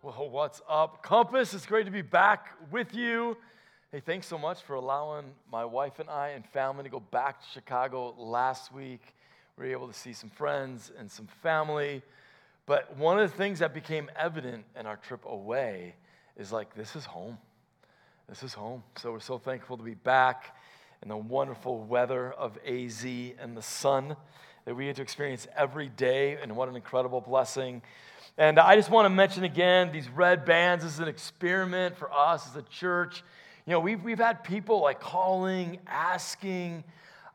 Well, what's up, Compass? It's great to be back with you. Hey, thanks so much for allowing my wife and I and family to go back to Chicago last week. We were able to see some friends and some family. But one of the things that became evident in our trip away is like, this is home. This is home. So we're so thankful to be back in the wonderful weather of AZ and the sun that we get to experience every day. And what an incredible blessing. And I just want to mention again these red bands is an experiment for us as a church. You know, we've, we've had people like calling, asking,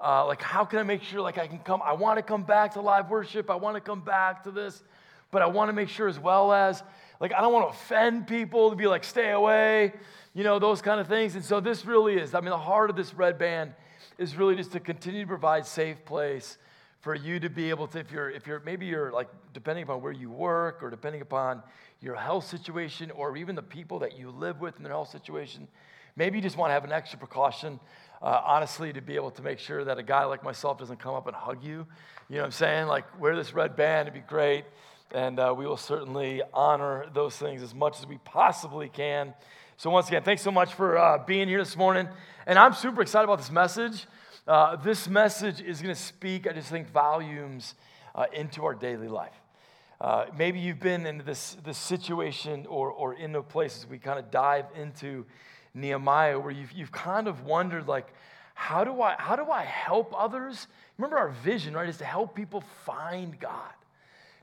uh, like, how can I make sure like I can come? I want to come back to live worship. I want to come back to this, but I want to make sure as well as like I don't want to offend people to be like, stay away, you know, those kind of things. And so this really is. I mean, the heart of this red band is really just to continue to provide safe place for you to be able to if you're if you're maybe you're like depending upon where you work or depending upon your health situation or even the people that you live with in their health situation maybe you just want to have an extra precaution uh, honestly to be able to make sure that a guy like myself doesn't come up and hug you. You know what i'm saying? Like wear this red band it'd be great. And uh, we will certainly honor those things as much as we possibly can. So once again thanks so much for uh, being here this morning. And i'm super excited about this message uh, this message is going to speak, I just think, volumes uh, into our daily life. Uh, maybe you've been in this, this situation or, or in the places we kind of dive into Nehemiah where you've, you've kind of wondered, like, how do, I, how do I help others? Remember, our vision, right, is to help people find God,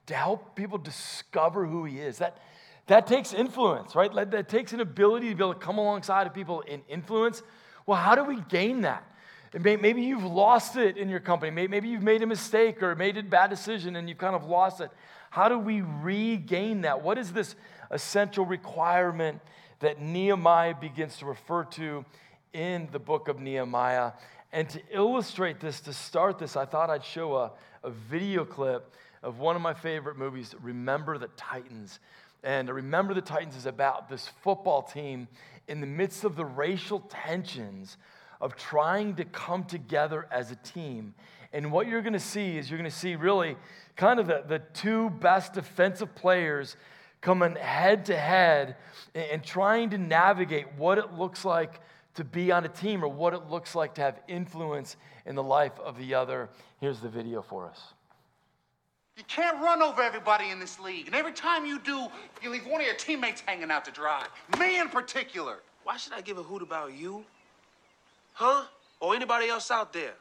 to help people discover who He is. That, that takes influence, right? That, that takes an ability to be able to come alongside of people in influence. Well, how do we gain that? Maybe you've lost it in your company. Maybe you've made a mistake or made a bad decision and you've kind of lost it. How do we regain that? What is this essential requirement that Nehemiah begins to refer to in the book of Nehemiah? And to illustrate this, to start this, I thought I'd show a, a video clip of one of my favorite movies, Remember the Titans. And Remember the Titans is about this football team in the midst of the racial tensions of trying to come together as a team. And what you're going to see is you're going to see really kind of the, the two best defensive players coming head to head and trying to navigate what it looks like to be on a team or what it looks like to have influence in the life of the other. Here's the video for us. You can't run over everybody in this league. And every time you do, you leave one of your teammates hanging out to dry. Me in particular. Why should I give a hoot about you? Huh? Or anybody else out there?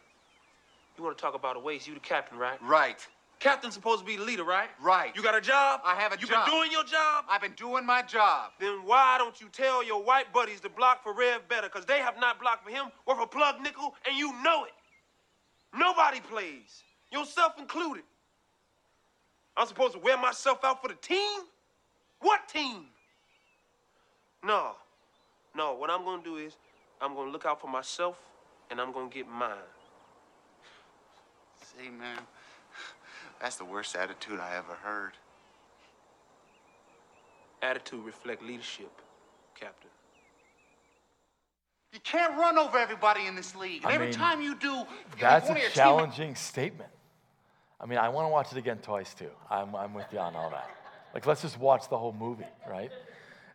You want to talk about a waste? You the captain, right? Right. Captain's supposed to be the leader, right? Right. You got a job? I have a you job. You been doing your job? I've been doing my job. Then why don't you tell your white buddies to block for Rev better? Because they have not blocked for him worth a plug nickel, and you know it. Nobody plays, yourself included. I'm supposed to wear myself out for the team? What team? No. No, what I'm going to do is I'm gonna look out for myself and I'm gonna get mine. See, man, that's the worst attitude I ever heard. Attitude reflect leadership, Captain. You can't run over everybody in this league. And I every mean, time you do, you that's a team- challenging statement. I mean, I want to watch it again twice too. I'm, I'm with you on all that. Like, let's just watch the whole movie, right?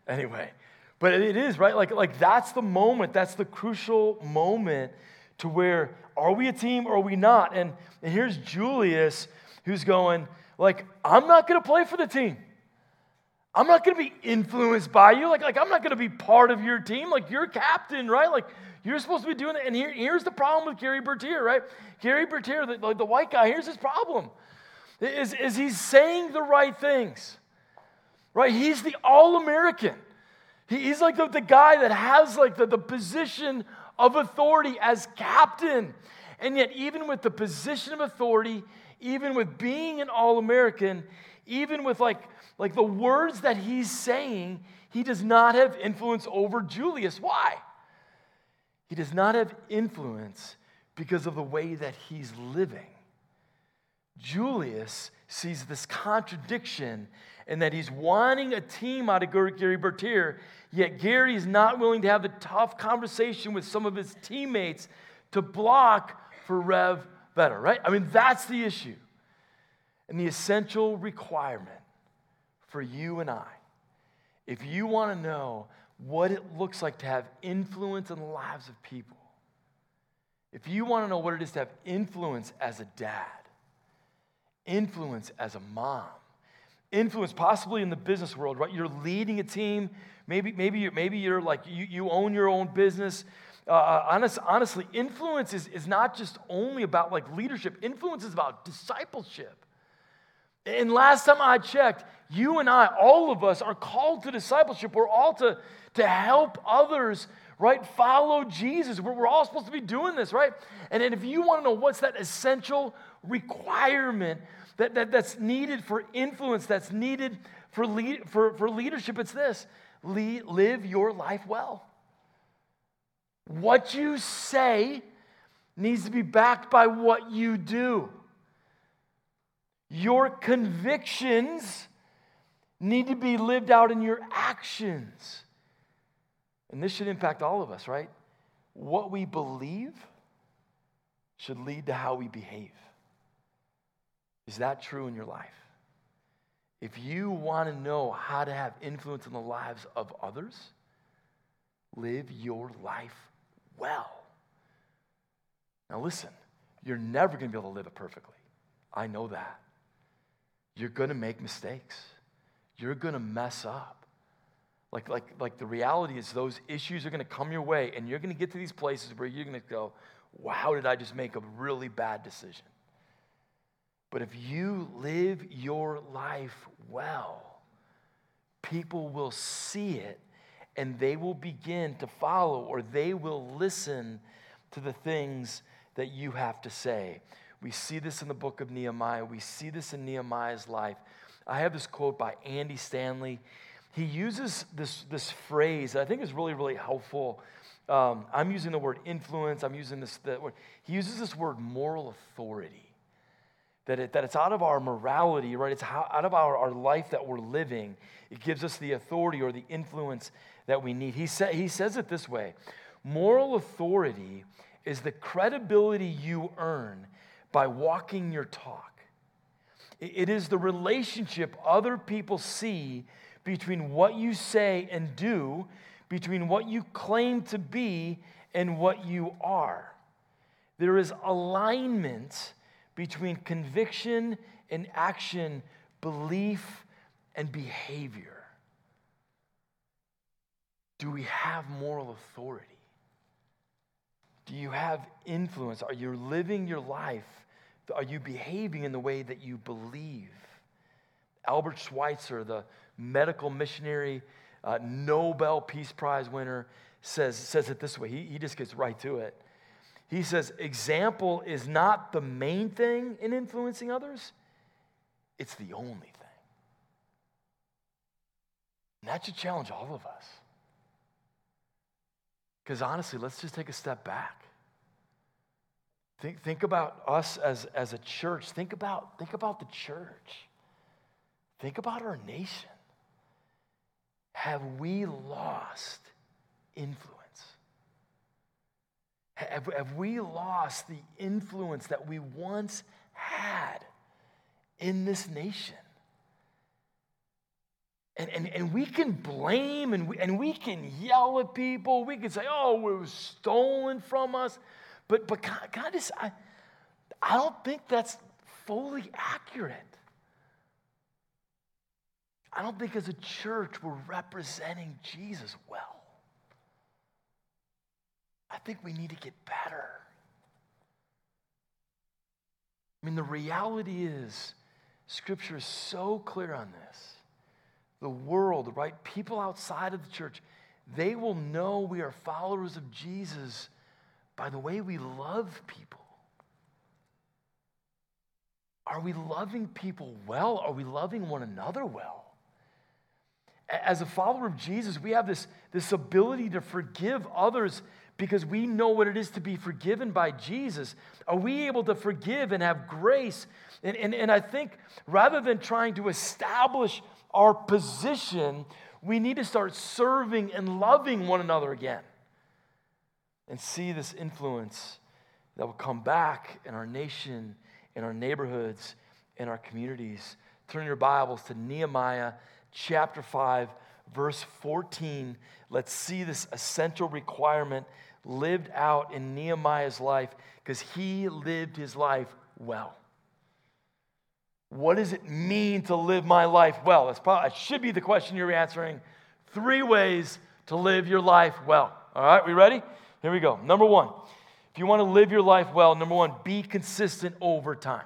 Anyway, but it is, right? Like, like that's the moment, that's the crucial moment to where are we a team or are we not? And, and here's Julius who's going, like, I'm not gonna play for the team. I'm not gonna be influenced by you. Like, like I'm not gonna be part of your team. Like you're captain, right? Like you're supposed to be doing it. And here, here's the problem with Gary Bertier, right? Gary Bertier, the, like the white guy, here's his problem. Is, is he's saying the right things. Right? He's the all-American. He's like the, the guy that has like the, the position of authority as captain. And yet, even with the position of authority, even with being an All American, even with like, like the words that he's saying, he does not have influence over Julius. Why? He does not have influence because of the way that he's living. Julius sees this contradiction and that he's wanting a team out of Gary Bertier, yet Gary is not willing to have the tough conversation with some of his teammates to block for Rev better, right? I mean, that's the issue. And the essential requirement for you and I if you want to know what it looks like to have influence in the lives of people, if you want to know what it is to have influence as a dad, influence as a mom, influence possibly in the business world, right? You're leading a team. Maybe, maybe, you're, maybe you're like, you, you own your own business. Uh, uh, honest, honestly, influence is, is not just only about like leadership, influence is about discipleship. And last time I checked, you and I, all of us, are called to discipleship. We're all to, to help others, right? Follow Jesus. We're, we're all supposed to be doing this, right? And, and if you want to know what's that essential requirement that, that, that's needed for influence, that's needed for, lead, for, for leadership, it's this lead, live your life well. What you say needs to be backed by what you do. Your convictions need to be lived out in your actions. And this should impact all of us, right? What we believe should lead to how we behave. Is that true in your life? If you want to know how to have influence in the lives of others, live your life well. Now, listen, you're never going to be able to live it perfectly. I know that. You're going to make mistakes, you're going to mess up. Like, like, like the reality is, those issues are going to come your way, and you're going to get to these places where you're going to go, wow, did I just make a really bad decision? But if you live your life well, people will see it and they will begin to follow or they will listen to the things that you have to say. We see this in the book of Nehemiah, we see this in Nehemiah's life. I have this quote by Andy Stanley. He uses this, this phrase that I think is really, really helpful. Um, I'm using the word influence, I'm using this the word. He uses this word moral authority that, it, that it's out of our morality, right? It's how, out of our, our life that we're living. It gives us the authority or the influence that we need. He, sa- he says it this way moral authority is the credibility you earn by walking your talk. It is the relationship other people see between what you say and do, between what you claim to be and what you are. There is alignment between conviction and action, belief and behavior? Do we have moral authority? Do you have influence? Are you living your life? Are you behaving in the way that you believe? Albert Schweitzer, the medical missionary, uh, Nobel Peace Prize winner, says, says it this way. He, he just gets right to it. He says, example is not the main thing in influencing others, it's the only thing. And that should challenge all of us. Because honestly, let's just take a step back. Think, think about us as, as a church. Think about, think about the church. Think about our nation. Have we lost influence? Have, have we lost the influence that we once had in this nation? And, and, and we can blame and we, and we can yell at people. We can say, oh, it was stolen from us. But, but God, God is, I, I don't think that's fully accurate. I don't think as a church we're representing Jesus well. I think we need to get better. I mean, the reality is, Scripture is so clear on this. The world, right? People outside of the church, they will know we are followers of Jesus by the way we love people. Are we loving people well? Are we loving one another well? As a follower of Jesus, we have this, this ability to forgive others because we know what it is to be forgiven by Jesus? Are we able to forgive and have grace? And, and, and I think rather than trying to establish our position, we need to start serving and loving one another again and see this influence that will come back in our nation, in our neighborhoods, in our communities. Turn your Bibles to Nehemiah chapter 5, verse 14, let's see this essential requirement lived out in Nehemiah's life because he lived his life well. What does it mean to live my life well? That's probably that should be the question you're answering. Three ways to live your life well. All right, we ready? Here we go. Number one, if you want to live your life well, number one, be consistent over time.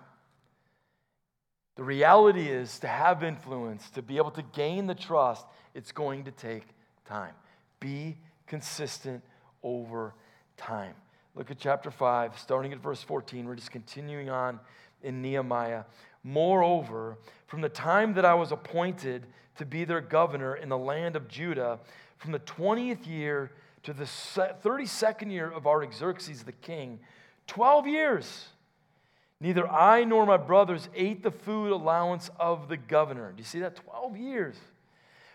The reality is to have influence, to be able to gain the trust, it's going to take time. Be consistent over time. Look at chapter 5, starting at verse 14. We're just continuing on in Nehemiah. Moreover, from the time that I was appointed to be their governor in the land of Judah, from the 20th year to the 32nd year of Artaxerxes the king, 12 years, neither I nor my brothers ate the food allowance of the governor. Do you see that? 12 years.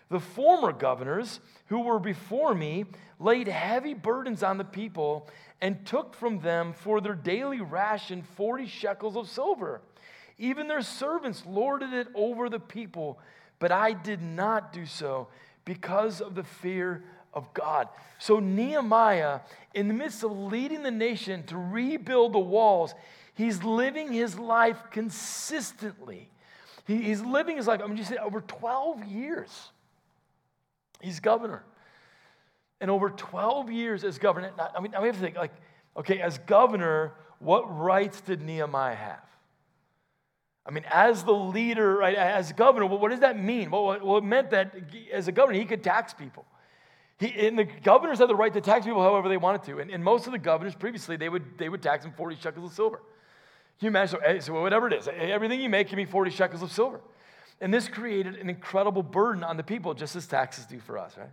The former governors who were before me laid heavy burdens on the people and took from them for their daily ration 40 shekels of silver. Even their servants lorded it over the people, but I did not do so because of the fear of God. So, Nehemiah, in the midst of leading the nation to rebuild the walls, he's living his life consistently. he's living his life, I'm just saying, over 12 years. He's governor. And over 12 years as governor, I mean, I have to think, like, okay, as governor, what rights did Nehemiah have? I mean, as the leader, right, as governor, well, what does that mean? Well, well, it meant that as a governor, he could tax people. He, and the governors had the right to tax people however they wanted to. And, and most of the governors previously, they would, they would tax them 40 shekels of silver. You imagine? So, whatever it is, everything you make can be 40 shekels of silver. And this created an incredible burden on the people, just as taxes do for us, right?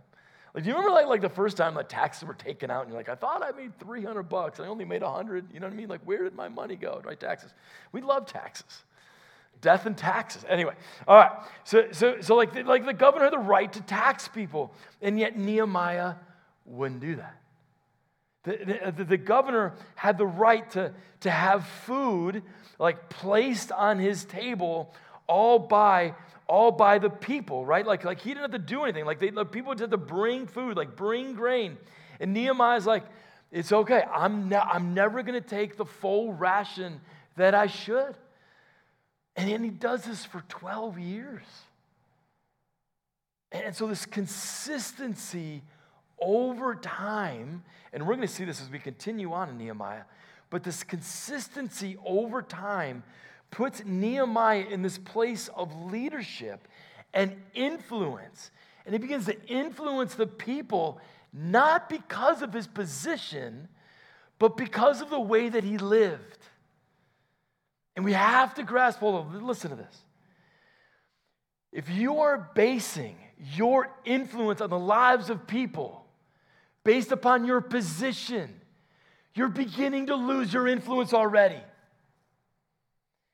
Like, do you remember like, like the first time like taxes were taken out and you're like, I thought I made 300 bucks. I only made 100. You know what I mean? Like, where did my money go? Right? Taxes. We love taxes death and taxes. Anyway, all right. So, so, so like, the, like the governor had the right to tax people, and yet Nehemiah wouldn't do that. The, the, the, governor had the right to, to have food like placed on his table all by all by the people, right? Like, like he didn't have to do anything. Like they, the people had to bring food, like bring grain. And Nehemiah's like, it's okay. I'm, ne- I'm never going to take the full ration that I should. And then he does this for 12 years. And so, this consistency over time, and we're going to see this as we continue on in Nehemiah, but this consistency over time puts Nehemiah in this place of leadership and influence. And he begins to influence the people not because of his position, but because of the way that he lived. And we have to grasp hold of, listen to this. If you are basing your influence on the lives of people based upon your position, you're beginning to lose your influence already.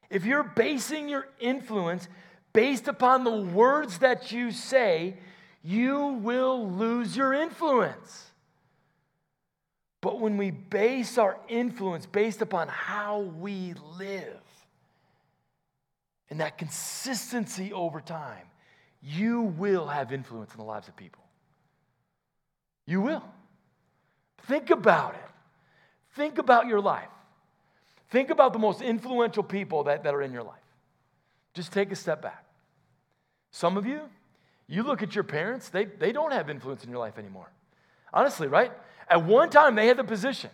If you're basing your influence based upon the words that you say, you will lose your influence. But when we base our influence based upon how we live, and that consistency over time, you will have influence in the lives of people. You will. Think about it. Think about your life. Think about the most influential people that, that are in your life. Just take a step back. Some of you, you look at your parents, they, they don't have influence in your life anymore. Honestly, right? At one time, they had the position,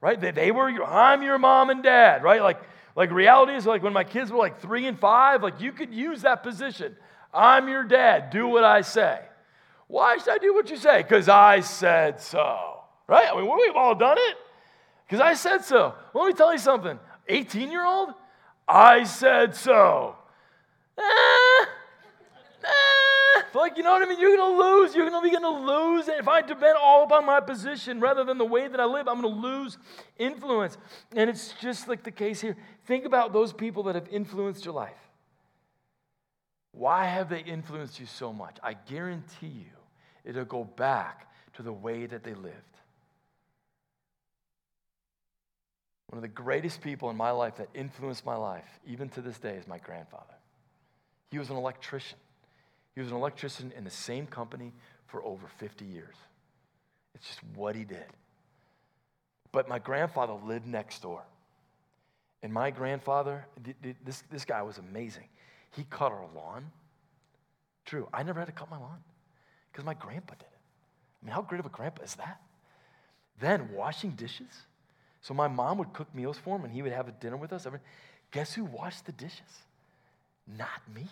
right? They, they were, your, I'm your mom and dad, right? Like, like reality is like when my kids were like three and five, like you could use that position. I'm your dad. Do what I say. Why should I do what you say? Because I said so. Right? I mean, we've all done it. Because I said so. Well, let me tell you something. 18 year old, I said so. Eh, eh. Like, you know what I mean? You're going to lose. You're going to be going to lose. If I depend all upon my position rather than the way that I live, I'm going to lose influence. And it's just like the case here. Think about those people that have influenced your life. Why have they influenced you so much? I guarantee you it'll go back to the way that they lived. One of the greatest people in my life that influenced my life, even to this day, is my grandfather. He was an electrician. He was an electrician in the same company for over 50 years. It's just what he did. But my grandfather lived next door. And my grandfather, this, this guy was amazing. He cut our lawn. True, I never had to cut my lawn because my grandpa did it. I mean, how great of a grandpa is that? Then washing dishes. So my mom would cook meals for him and he would have a dinner with us. Guess who washed the dishes? Not me.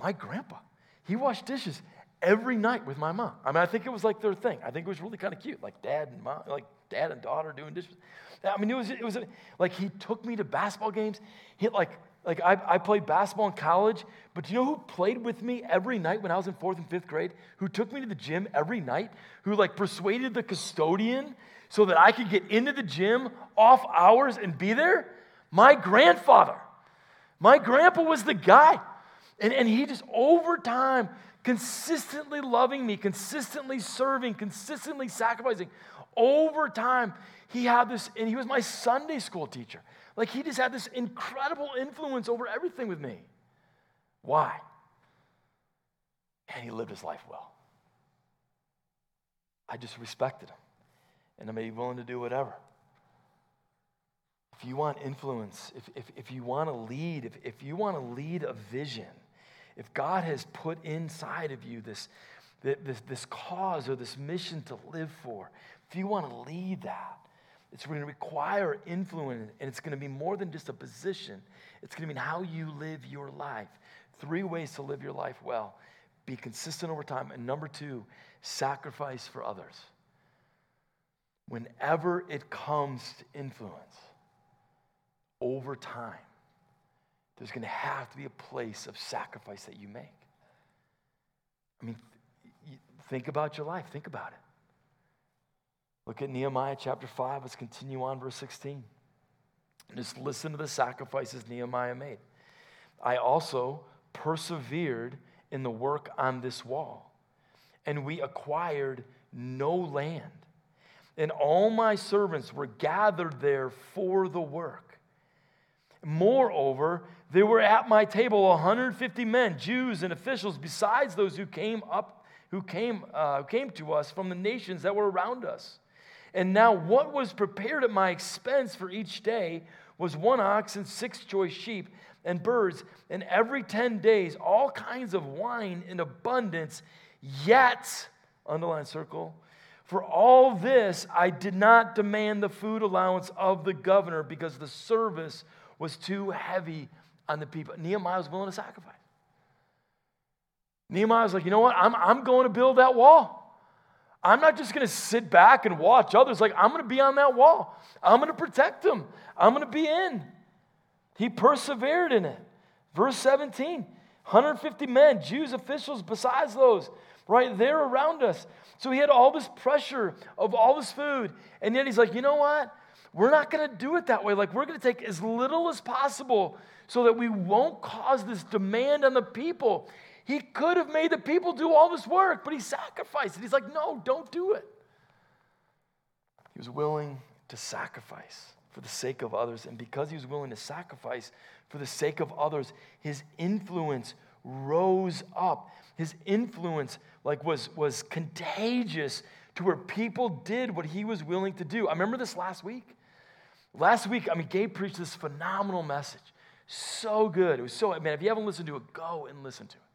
My grandpa. He washed dishes every night with my mom. I mean, I think it was like their thing. I think it was really kind of cute, like dad and mom, like dad and daughter doing dishes. I mean, it was, it was like he took me to basketball games. He like, like I, I played basketball in college, but do you know who played with me every night when I was in fourth and fifth grade? Who took me to the gym every night? Who like persuaded the custodian so that I could get into the gym off hours and be there? My grandfather. My grandpa was the guy. And, and he just over time, consistently loving me, consistently serving, consistently sacrificing. Over time, he had this, and he was my Sunday school teacher. Like he just had this incredible influence over everything with me. Why? And he lived his life well. I just respected him. And I may be willing to do whatever. If you want influence, if, if, if you want to lead, if, if you want to lead a vision, if God has put inside of you this, this, this cause or this mission to live for, if you want to lead that, it's going to require influence, and it's going to be more than just a position. It's going to mean how you live your life. Three ways to live your life well be consistent over time. And number two, sacrifice for others. Whenever it comes to influence, over time, there's going to have to be a place of sacrifice that you make. I mean, think about your life, think about it. Look at Nehemiah chapter 5. Let's continue on, verse 16. Just listen to the sacrifices Nehemiah made. I also persevered in the work on this wall, and we acquired no land. And all my servants were gathered there for the work. Moreover, there were at my table 150 men, Jews and officials, besides those who came up, who came, uh, came to us from the nations that were around us. And now, what was prepared at my expense for each day was one ox and six choice sheep and birds, and every 10 days, all kinds of wine in abundance. Yet, underline circle, for all this, I did not demand the food allowance of the governor because the service was too heavy on the people. Nehemiah was willing to sacrifice. Nehemiah was like, you know what? I'm, I'm going to build that wall. I'm not just going to sit back and watch others. Like, I'm going to be on that wall. I'm going to protect them. I'm going to be in. He persevered in it. Verse 17 150 men, Jews officials besides those, right there around us. So he had all this pressure of all this food. And yet he's like, you know what? We're not going to do it that way. Like, we're going to take as little as possible so that we won't cause this demand on the people. He could have made the people do all this work, but he sacrificed it. He's like, no, don't do it. He was willing to sacrifice for the sake of others. And because he was willing to sacrifice for the sake of others, his influence rose up. His influence like was, was contagious to where people did what he was willing to do. I remember this last week. Last week, I mean, Gabe preached this phenomenal message. So good. It was so, man, if you haven't listened to it, go and listen to it.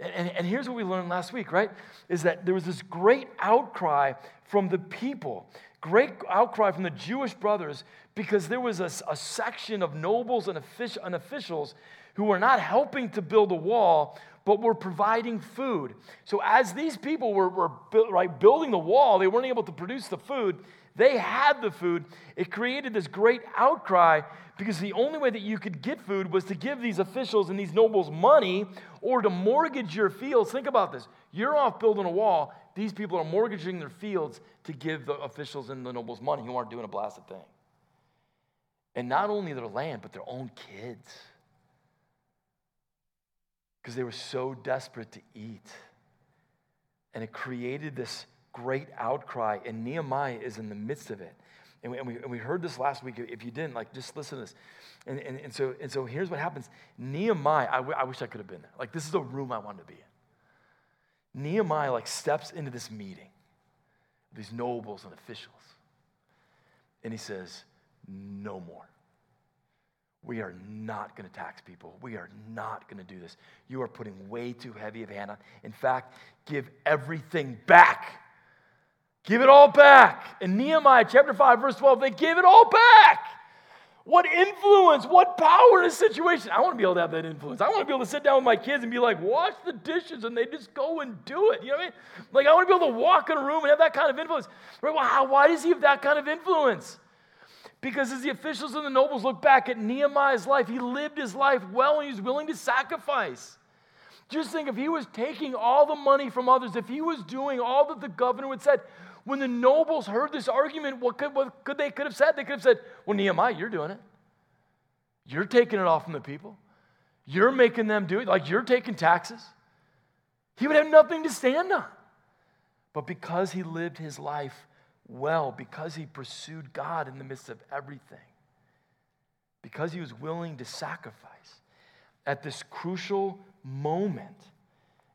And, and, here's what we learned last week, right? Is that there was this great outcry from the people, great outcry from the Jewish brothers, because there was a, a section of nobles and, offic- and officials who were not helping to build a wall, but were providing food. So as these people were, were right, building the wall, they weren't able to produce the food. They had the food. It created this great outcry because the only way that you could get food was to give these officials and these nobles money or to mortgage your fields. Think about this. You're off building a wall. These people are mortgaging their fields to give the officials and the nobles money who aren't doing a blasted thing. And not only their land, but their own kids. Because they were so desperate to eat. And it created this great outcry, and Nehemiah is in the midst of it. And we, and we, and we heard this last week. If you didn't, like, just listen to this. And, and, and, so, and so here's what happens Nehemiah, I, w- I wish I could have been there. Like, this is a room I wanted to be in. Nehemiah, like, steps into this meeting, these nobles and officials. And he says, No more. We are not going to tax people. We are not going to do this. You are putting way too heavy of a hand on. In fact, give everything back. Give it all back. In Nehemiah chapter 5, verse 12, they gave it all back. What influence, what power in a situation. I want to be able to have that influence. I want to be able to sit down with my kids and be like, wash the dishes, and they just go and do it. You know what I mean? Like, I want to be able to walk in a room and have that kind of influence. Right? Well, how, why does he have that kind of influence? Because as the officials and the nobles look back at Nehemiah's life, he lived his life well and he was willing to sacrifice. Just think if he was taking all the money from others, if he was doing all that the governor would said, when the nobles heard this argument, what could, what could they could have said? They could have said, Well, Nehemiah, you're doing it. You're taking it off from the people. You're making them do it, like you're taking taxes. He would have nothing to stand on. But because he lived his life well, because he pursued God in the midst of everything, because he was willing to sacrifice at this crucial moment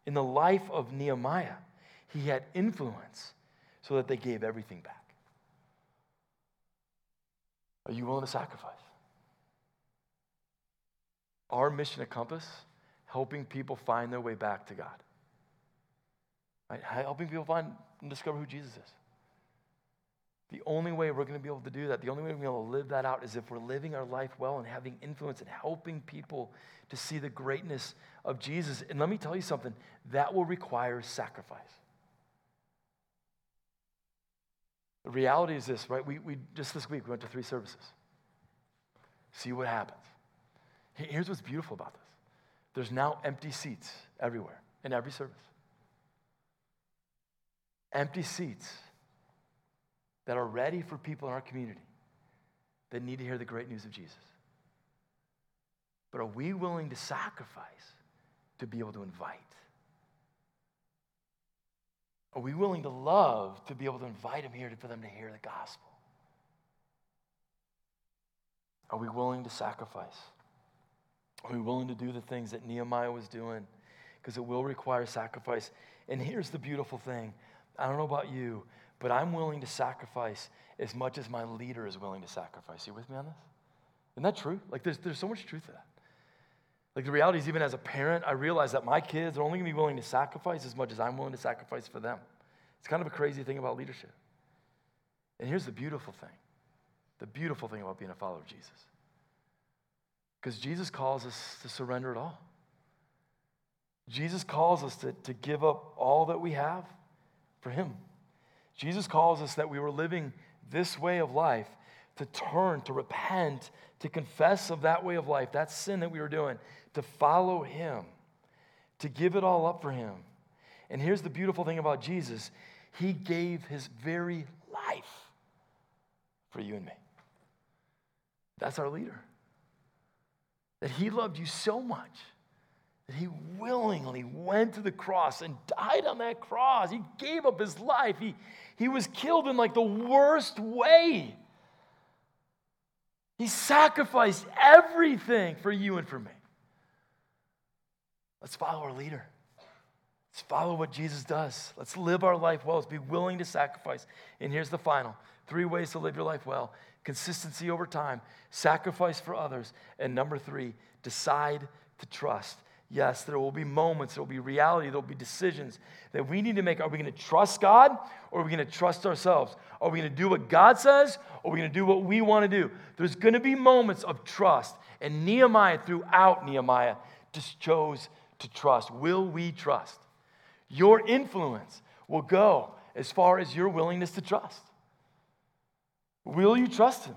in the life of Nehemiah, he had influence so that they gave everything back. Are you willing to sacrifice? Our mission at Compass, helping people find their way back to God. Right? Helping people find and discover who Jesus is. The only way we're going to be able to do that, the only way we're going to be able to live that out is if we're living our life well and having influence and helping people to see the greatness of Jesus. And let me tell you something that will require sacrifice. The reality is this, right? We, we just this week we went to three services. See what happens. Here's what's beautiful about this. There's now empty seats everywhere in every service. Empty seats that are ready for people in our community that need to hear the great news of Jesus. But are we willing to sacrifice to be able to invite? Are we willing to love to be able to invite them here for them to hear the gospel? Are we willing to sacrifice? Are we willing to do the things that Nehemiah was doing? Because it will require sacrifice. And here's the beautiful thing I don't know about you, but I'm willing to sacrifice as much as my leader is willing to sacrifice. You with me on this? Isn't that true? Like, there's, there's so much truth to that. Like, the reality is, even as a parent, I realize that my kids are only going to be willing to sacrifice as much as I'm willing to sacrifice for them. It's kind of a crazy thing about leadership. And here's the beautiful thing the beautiful thing about being a follower of Jesus. Because Jesus calls us to surrender it all. Jesus calls us to, to give up all that we have for Him. Jesus calls us that we were living this way of life to turn, to repent, to confess of that way of life, that sin that we were doing, to follow Him, to give it all up for Him. And here's the beautiful thing about Jesus He gave His very life for you and me. That's our leader. That He loved you so much that he willingly went to the cross and died on that cross. He gave up his life. He, he was killed in like the worst way. He sacrificed everything for you and for me. Let's follow our leader. Let's follow what Jesus does. Let's live our life well. Let's be willing to sacrifice. And here's the final three ways to live your life well consistency over time, sacrifice for others, and number three, decide to trust. Yes, there will be moments, there will be reality, there will be decisions that we need to make. Are we going to trust God or are we going to trust ourselves? Are we going to do what God says or are we going to do what we want to do? There's going to be moments of trust. And Nehemiah, throughout Nehemiah, just chose to trust. Will we trust? Your influence will go as far as your willingness to trust. Will you trust Him?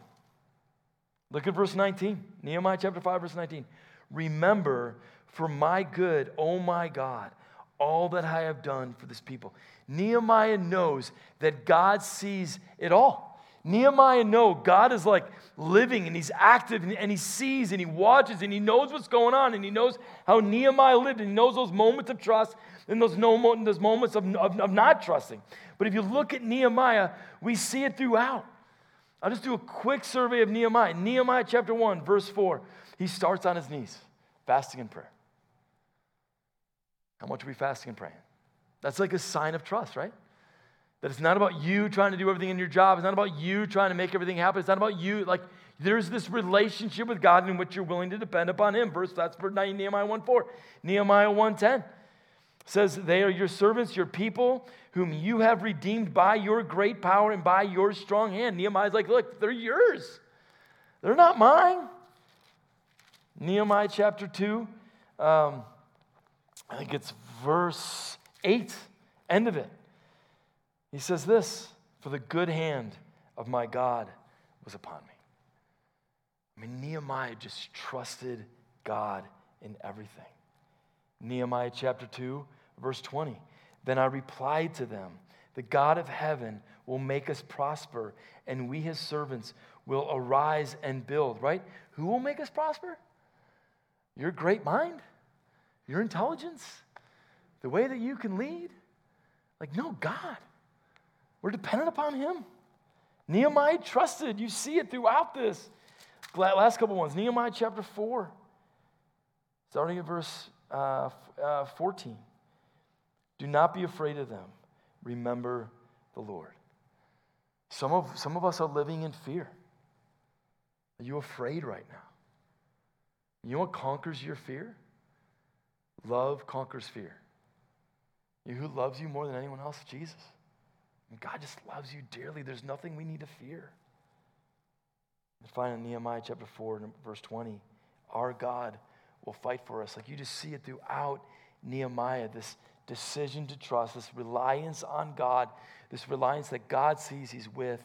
Look at verse 19, Nehemiah chapter 5, verse 19. Remember for my good, oh my God, all that I have done for this people. Nehemiah knows that God sees it all. Nehemiah knows God is like living and he's active and he sees and he watches and he knows what's going on and he knows how Nehemiah lived and he knows those moments of trust and those, no, those moments of, of, of not trusting. But if you look at Nehemiah, we see it throughout. I'll just do a quick survey of Nehemiah. Nehemiah chapter 1, verse 4. He starts on his knees, fasting and prayer. How much are we fasting and praying? That's like a sign of trust, right? That it's not about you trying to do everything in your job. It's not about you trying to make everything happen. It's not about you. Like, there's this relationship with God in which you're willing to depend upon Him. Verse, that's for Nehemiah 1 4. Nehemiah 1 says, They are your servants, your people, whom you have redeemed by your great power and by your strong hand. Nehemiah's like, Look, they're yours, they're not mine. Nehemiah chapter 2, um, I think it's verse 8, end of it. He says this For the good hand of my God was upon me. I mean, Nehemiah just trusted God in everything. Nehemiah chapter 2, verse 20. Then I replied to them, The God of heaven will make us prosper, and we, his servants, will arise and build, right? Who will make us prosper? Your great mind, your intelligence, the way that you can lead. Like, no, God. We're dependent upon him. Nehemiah trusted. You see it throughout this. Last couple ones. Nehemiah chapter 4, starting at verse uh, uh, 14. Do not be afraid of them. Remember the Lord. Some of, some of us are living in fear. Are you afraid right now? You know what conquers your fear? Love conquers fear. You know who loves you more than anyone else? Jesus. And God just loves you dearly. There's nothing we need to fear. And finally, Nehemiah chapter 4, verse 20, our God will fight for us. Like you just see it throughout Nehemiah, this decision to trust, this reliance on God, this reliance that God sees He's with,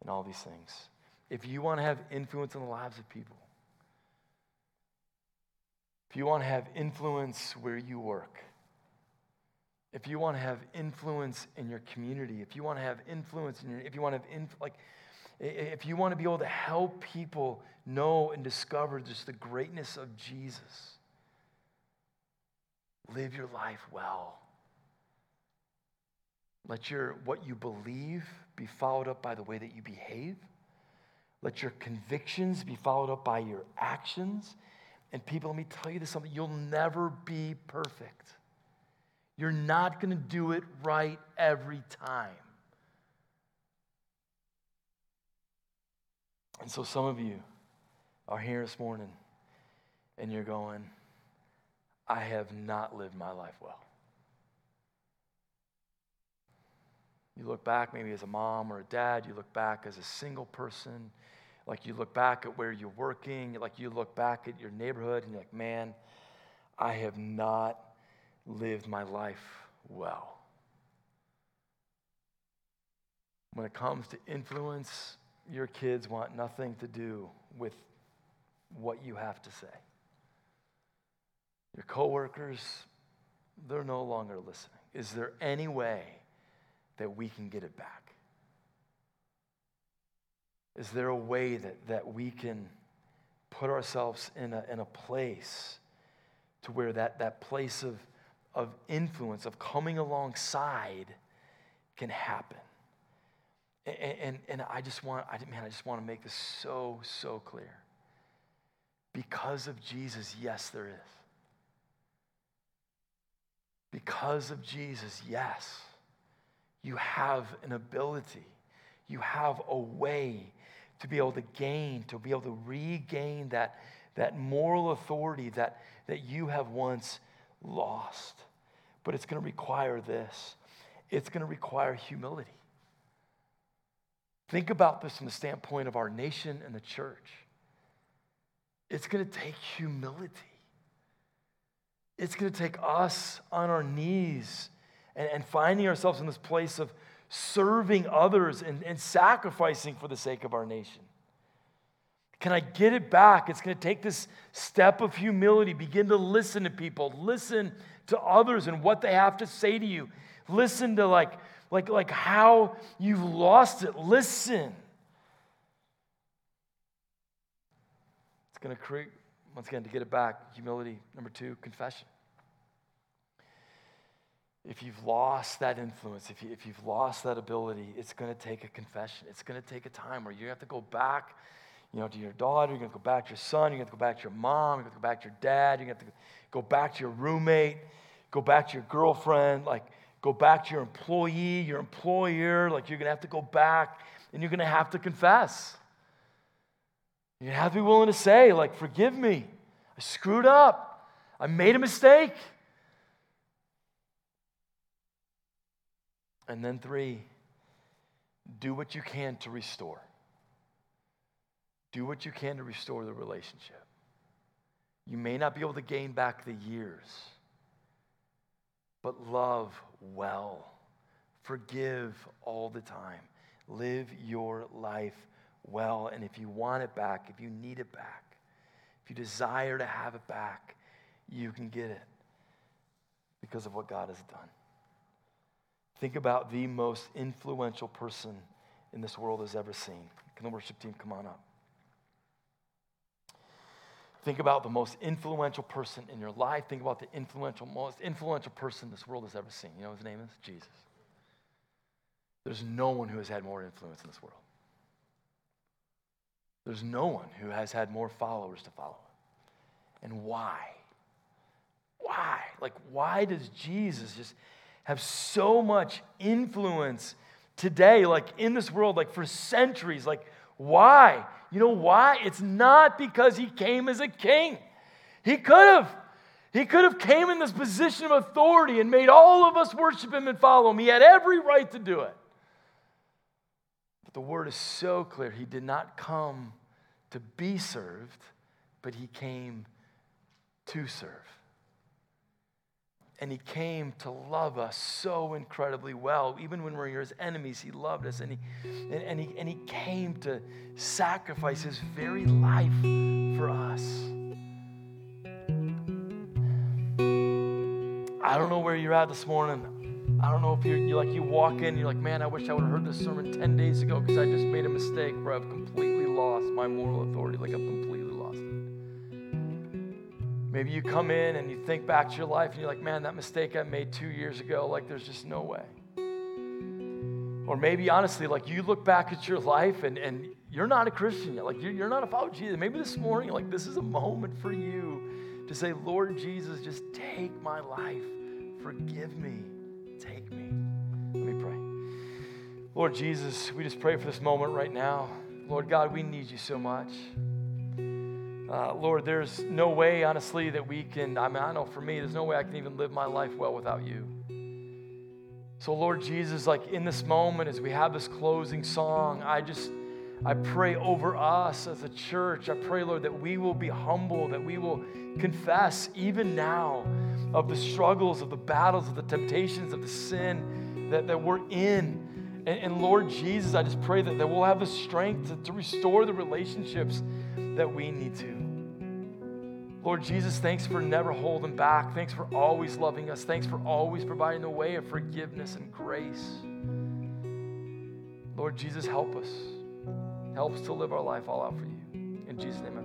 and all these things. If you want to have influence in the lives of people, if you want to have influence where you work, if you want to have influence in your community, if you want to have influence in your, if you want to have, inf- like, if you want to be able to help people know and discover just the greatness of Jesus, live your life well. Let your what you believe be followed up by the way that you behave. Let your convictions be followed up by your actions. And people, let me tell you this something you'll never be perfect. You're not going to do it right every time. And so some of you are here this morning and you're going, I have not lived my life well. You look back maybe as a mom or a dad, you look back as a single person, like you look back at where you're working, like you look back at your neighborhood and you're like, man, I have not lived my life well. When it comes to influence, your kids want nothing to do with what you have to say. Your coworkers, they're no longer listening. Is there any way that we can get it back? Is there a way that, that we can put ourselves in a, in a place to where that, that place of, of influence, of coming alongside, can happen? And, and, and I just want, I, man, I just want to make this so, so clear. Because of Jesus, yes, there is. Because of Jesus, yes, you have an ability, you have a way to be able to gain, to be able to regain that, that moral authority that, that you have once lost. But it's going to require this it's going to require humility. Think about this from the standpoint of our nation and the church. It's going to take humility. It's going to take us on our knees and, and finding ourselves in this place of serving others and, and sacrificing for the sake of our nation. Can I get it back? It's going to take this step of humility. Begin to listen to people, listen to others and what they have to say to you. Listen to like, like, like how you've lost it. Listen. It's going to create, once again, to get it back, humility. Number two, confession. if you've lost that influence, if, you, if you've lost that ability, it's going to take a confession. It's going to take a time where you have to go back, you know, to your daughter, you're going to go back to your son, you're going to go back to your mom, you're going to go back to your dad, you're going to go back to your roommate, go back to your girlfriend, like go back to your employee, your employer, like you're going to have to go back and you're going to have to confess. You have to be willing to say, like, forgive me. I screwed up. I made a mistake. And then, three, do what you can to restore. Do what you can to restore the relationship. You may not be able to gain back the years, but love well. Forgive all the time. Live your life well. And if you want it back, if you need it back, if you desire to have it back, you can get it because of what God has done. Think about the most influential person in this world has ever seen. Can the worship team come on up? Think about the most influential person in your life. Think about the influential, most influential person this world has ever seen. You know his name is? Jesus. There's no one who has had more influence in this world. There's no one who has had more followers to follow. And why? Why? Like, why does Jesus just have so much influence today, like in this world, like for centuries? Like, why? You know why? It's not because he came as a king. He could have. He could have came in this position of authority and made all of us worship him and follow him. He had every right to do it. But the word is so clear. He did not come to be served, but he came to serve. And he came to love us so incredibly well. Even when we were his enemies, he loved us. And he, and, and, he, and he came to sacrifice his very life for us. I don't know where you're at this morning. I don't know if you're, you like you walk in, you're like, man, I wish I would have heard this sermon 10 days ago because I just made a mistake where I've completely lost my moral authority. Like I've completely lost it. Maybe you come in and you think back to your life and you're like, man, that mistake I made two years ago, like there's just no way. Or maybe honestly, like you look back at your life and, and you're not a Christian yet. Like you're, you're not a follower of Jesus. Maybe this morning, like this is a moment for you to say, Lord Jesus, just take my life. Forgive me. Take me. Let me pray. Lord Jesus, we just pray for this moment right now. Lord God, we need you so much. Uh, Lord, there's no way, honestly, that we can. I mean, I know for me, there's no way I can even live my life well without you. So, Lord Jesus, like in this moment, as we have this closing song, I just, I pray over us as a church. I pray, Lord, that we will be humble, that we will confess even now of the struggles, of the battles, of the temptations, of the sin that, that we're in. And, and Lord Jesus, I just pray that, that we'll have the strength to, to restore the relationships that we need to. Lord Jesus, thanks for never holding back. Thanks for always loving us. Thanks for always providing a way of forgiveness and grace. Lord Jesus, help us. Help us to live our life all out for you. In Jesus' name,